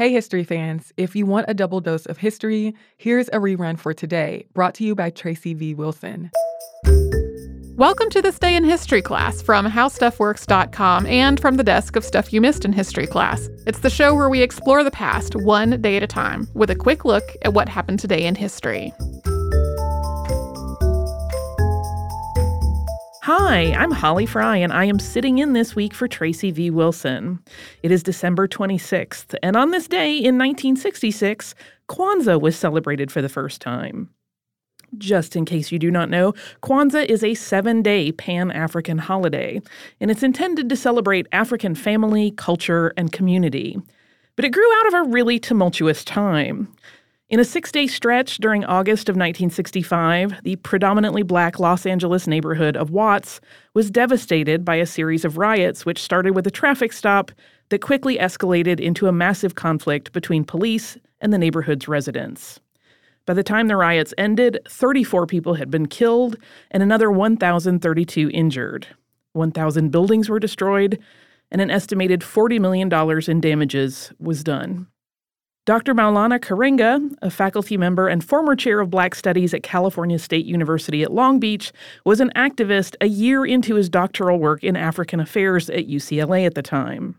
Hey, history fans. If you want a double dose of history, here's a rerun for today, brought to you by Tracy V. Wilson. Welcome to this day in history class from howstuffworks.com and from the desk of Stuff You Missed in History Class. It's the show where we explore the past one day at a time with a quick look at what happened today in history. Hi, I'm Holly Fry, and I am sitting in this week for Tracy V. Wilson. It is December 26th, and on this day in 1966, Kwanzaa was celebrated for the first time. Just in case you do not know, Kwanzaa is a seven day Pan African holiday, and it's intended to celebrate African family, culture, and community. But it grew out of a really tumultuous time. In a six day stretch during August of 1965, the predominantly black Los Angeles neighborhood of Watts was devastated by a series of riots, which started with a traffic stop that quickly escalated into a massive conflict between police and the neighborhood's residents. By the time the riots ended, 34 people had been killed and another 1,032 injured. 1,000 buildings were destroyed, and an estimated $40 million in damages was done. Dr. Maulana Karenga, a faculty member and former chair of Black Studies at California State University at Long Beach, was an activist a year into his doctoral work in African affairs at UCLA at the time.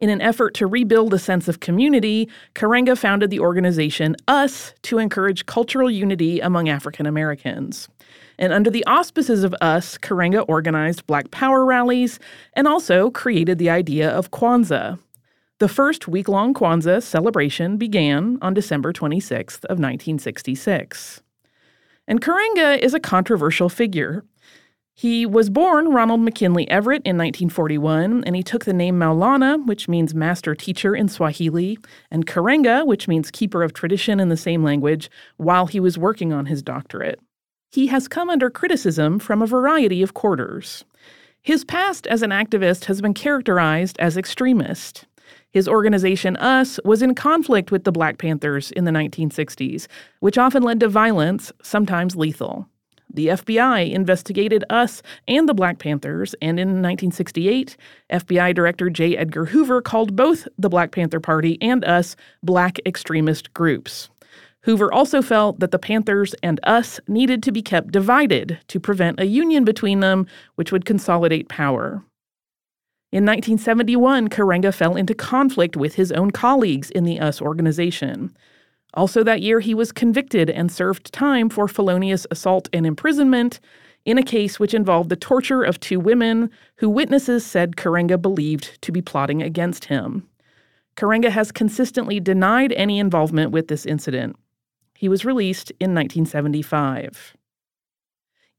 In an effort to rebuild a sense of community, Karenga founded the organization US to encourage cultural unity among African Americans. And under the auspices of US, Karenga organized Black Power rallies and also created the idea of Kwanzaa, the first week long Kwanzaa celebration began on December 26th of 1966. And Karenga is a controversial figure. He was born Ronald McKinley Everett in 1941, and he took the name Maulana, which means master teacher in Swahili, and Karenga, which means keeper of tradition in the same language, while he was working on his doctorate. He has come under criticism from a variety of quarters. His past as an activist has been characterized as extremist. His organization, US, was in conflict with the Black Panthers in the 1960s, which often led to violence, sometimes lethal. The FBI investigated US and the Black Panthers, and in 1968, FBI Director J. Edgar Hoover called both the Black Panther Party and US black extremist groups. Hoover also felt that the Panthers and US needed to be kept divided to prevent a union between them, which would consolidate power. In 1971, Karenga fell into conflict with his own colleagues in the US organization. Also, that year, he was convicted and served time for felonious assault and imprisonment in a case which involved the torture of two women who witnesses said Karenga believed to be plotting against him. Karenga has consistently denied any involvement with this incident. He was released in 1975.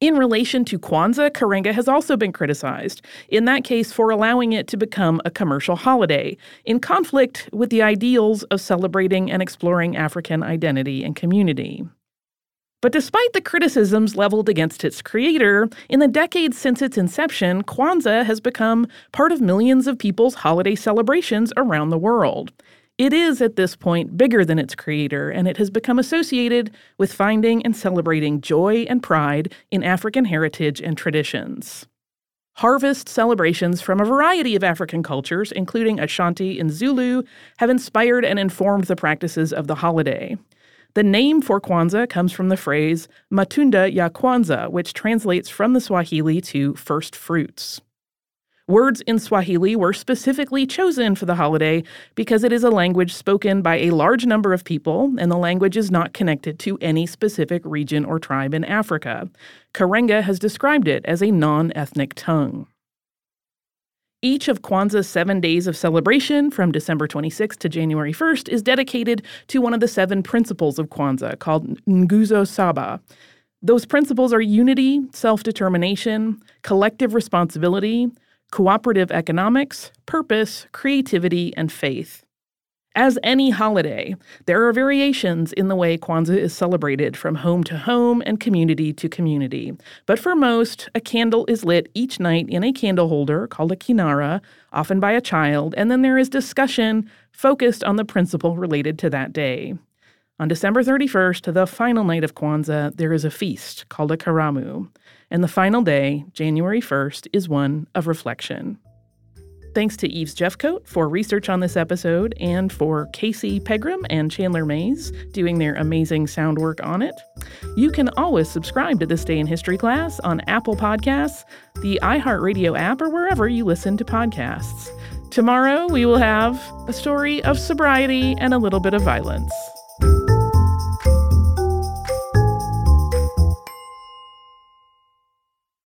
In relation to Kwanzaa, Karenga has also been criticized, in that case for allowing it to become a commercial holiday, in conflict with the ideals of celebrating and exploring African identity and community. But despite the criticisms leveled against its creator, in the decades since its inception, Kwanzaa has become part of millions of people's holiday celebrations around the world. It is, at this point, bigger than its creator, and it has become associated with finding and celebrating joy and pride in African heritage and traditions. Harvest celebrations from a variety of African cultures, including Ashanti and Zulu, have inspired and informed the practices of the holiday. The name for Kwanzaa comes from the phrase Matunda ya Kwanza, which translates from the Swahili to first fruits. Words in Swahili were specifically chosen for the holiday because it is a language spoken by a large number of people, and the language is not connected to any specific region or tribe in Africa. Karenga has described it as a non ethnic tongue. Each of Kwanzaa's seven days of celebration, from December 26th to January 1st, is dedicated to one of the seven principles of Kwanzaa, called Nguzo Saba. Those principles are unity, self determination, collective responsibility, cooperative economics, purpose, creativity, and faith. As any holiday, there are variations in the way Kwanzaa is celebrated from home to home and community to community. But for most, a candle is lit each night in a candle holder called a kinara, often by a child, and then there is discussion focused on the principle related to that day. On December 31st, the final night of Kwanzaa, there is a feast called a karamu and the final day, January 1st, is one of reflection. Thanks to Eves Jeffcoat for research on this episode and for Casey Pegram and Chandler Mays doing their amazing sound work on it. You can always subscribe to This Day in History class on Apple Podcasts, the iHeartRadio app, or wherever you listen to podcasts. Tomorrow, we will have a story of sobriety and a little bit of violence.